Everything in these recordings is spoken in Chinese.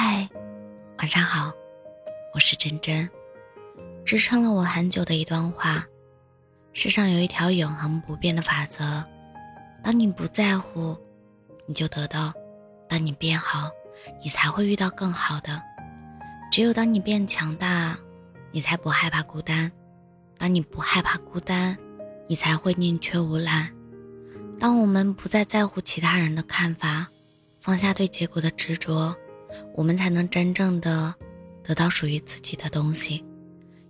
嗨，晚上好，我是真真。支撑了我很久的一段话：世上有一条永恒不变的法则，当你不在乎，你就得到；当你变好，你才会遇到更好的。只有当你变强大，你才不害怕孤单；当你不害怕孤单，你才会宁缺毋滥。当我们不再在乎其他人的看法，放下对结果的执着。我们才能真正的得到属于自己的东西，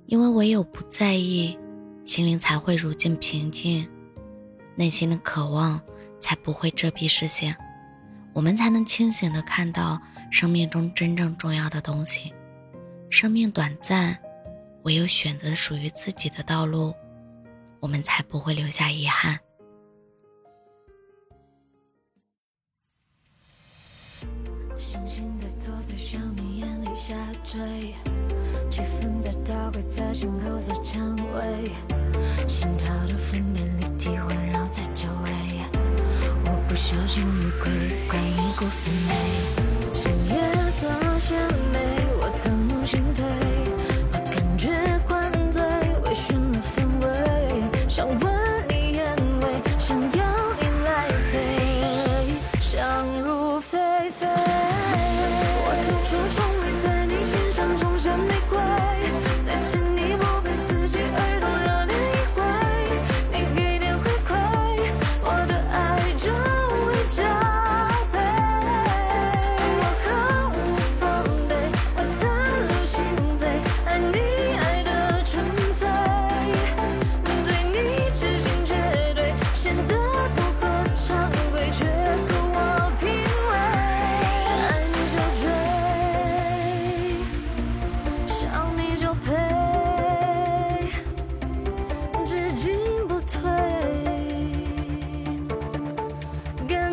因为唯有不在意，心灵才会如镜平静，内心的渴望才不会遮蔽视线，我们才能清醒的看到生命中真正重要的东西。生命短暂，唯有选择属于自己的道路，我们才不会留下遗憾。星星在作祟，向你眼里下坠，气氛在倒轨，在心口在蔷薇，心跳的分辨立体环绕在周围，我不小心遇亏，关一股氛围，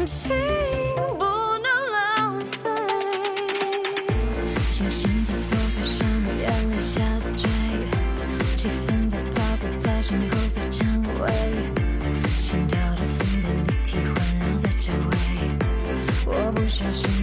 情不能浪费，星星在做，伞上的眼泪下坠，气氛在倒挂，在渗透在蔷薇，心跳的分辨的体会，仍在周围，我不相信。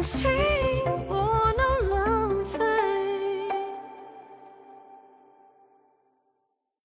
당신